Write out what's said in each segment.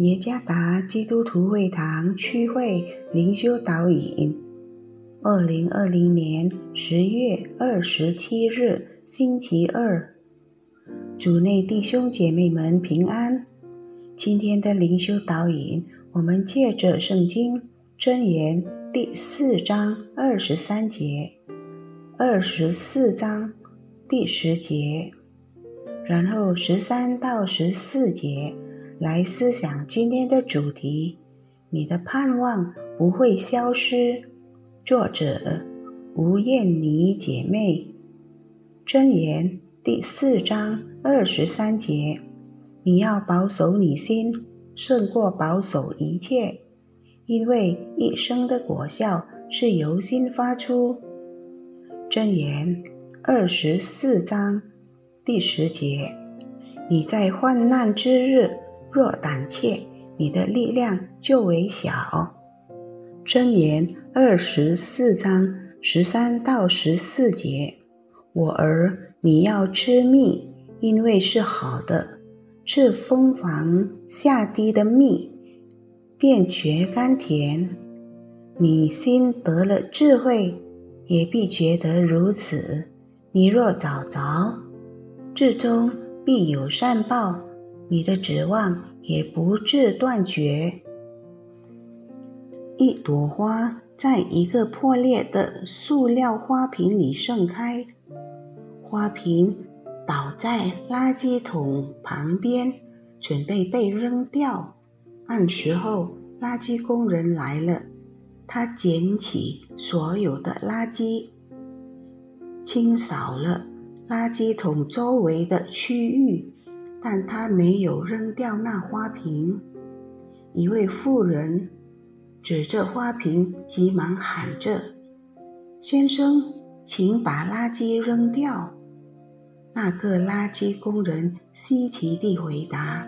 耶加达基督徒会堂区会灵修导引，二零二零年十月二十七日星期二，主内弟兄姐妹们平安。今天的灵修导引，我们借着圣经箴言第四章二十三节，二十四章第十节，然后十三到十四节。来思想今天的主题：你的盼望不会消失。作者吴艳妮姐妹，箴言第四章二十三节：你要保守你心，胜过保守一切，因为一生的果效是由心发出。箴言二十四章第十节：你在患难之日。若胆怯，你的力量就为小。箴言二十四章十三到十四节：我儿，你要吃蜜，因为是好的；吃蜂房下滴的蜜，便觉甘甜。你心得了智慧，也必觉得如此。你若找着，至终必有善报。你的指望也不致断绝。一朵花在一个破裂的塑料花瓶里盛开，花瓶倒在垃圾桶旁边，准备被扔掉。按时候，垃圾工人来了，他捡起所有的垃圾，清扫了垃圾桶周围的区域。但他没有扔掉那花瓶。一位妇人指着花瓶，急忙喊着：“先生，请把垃圾扔掉。”那个垃圾工人稀奇地回答：“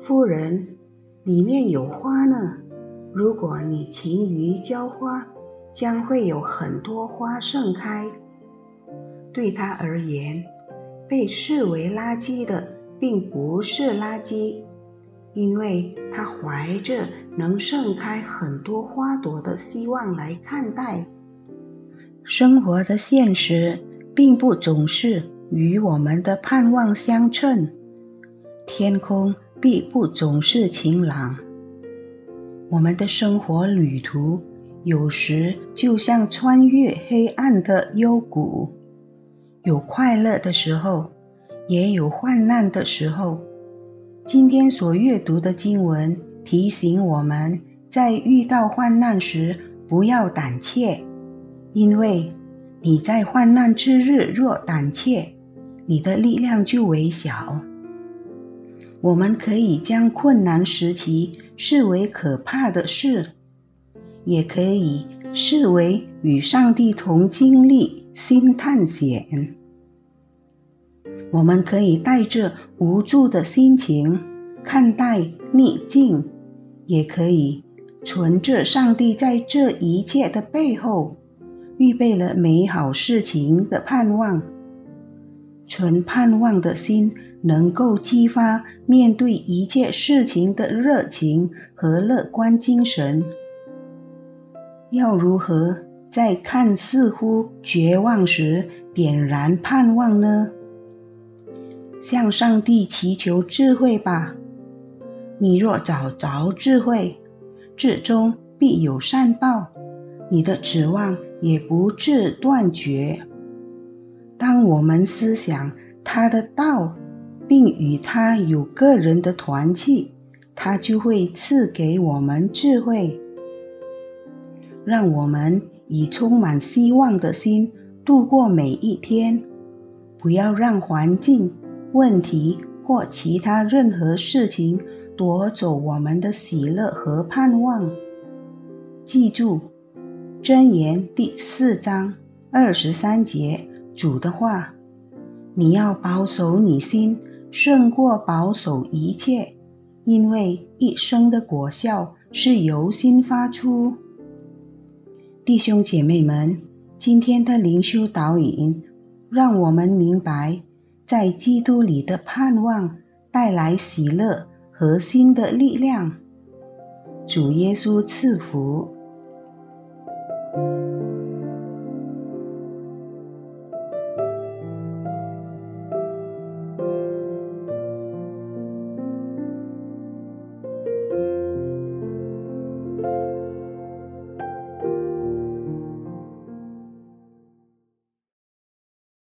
夫人，里面有花呢。如果你勤于浇花，将会有很多花盛开。”对他而言，被视为垃圾的。并不是垃圾，因为他怀着能盛开很多花朵的希望来看待生活的现实，并不总是与我们的盼望相称。天空并不总是晴朗，我们的生活旅途有时就像穿越黑暗的幽谷，有快乐的时候。也有患难的时候。今天所阅读的经文提醒我们，在遇到患难时不要胆怯，因为你在患难之日若胆怯，你的力量就微小。我们可以将困难时期视为可怕的事，也可以视为与上帝同经历新探险。我们可以带着无助的心情看待逆境，也可以存着上帝在这一切的背后预备了美好事情的盼望。存盼望的心能够激发面对一切事情的热情和乐观精神。要如何在看似乎绝望时点燃盼望呢？向上帝祈求智慧吧。你若找着智慧，至终必有善报，你的指望也不致断绝。当我们思想他的道，并与他有个人的团契，他就会赐给我们智慧，让我们以充满希望的心度过每一天。不要让环境。问题或其他任何事情夺走我们的喜乐和盼望。记住，箴言第四章二十三节主的话：你要保守你心，胜过保守一切，因为一生的果效是由心发出。弟兄姐妹们，今天的灵修导引让我们明白。在基督里的盼望带来喜乐和新的力量。主耶稣赐福。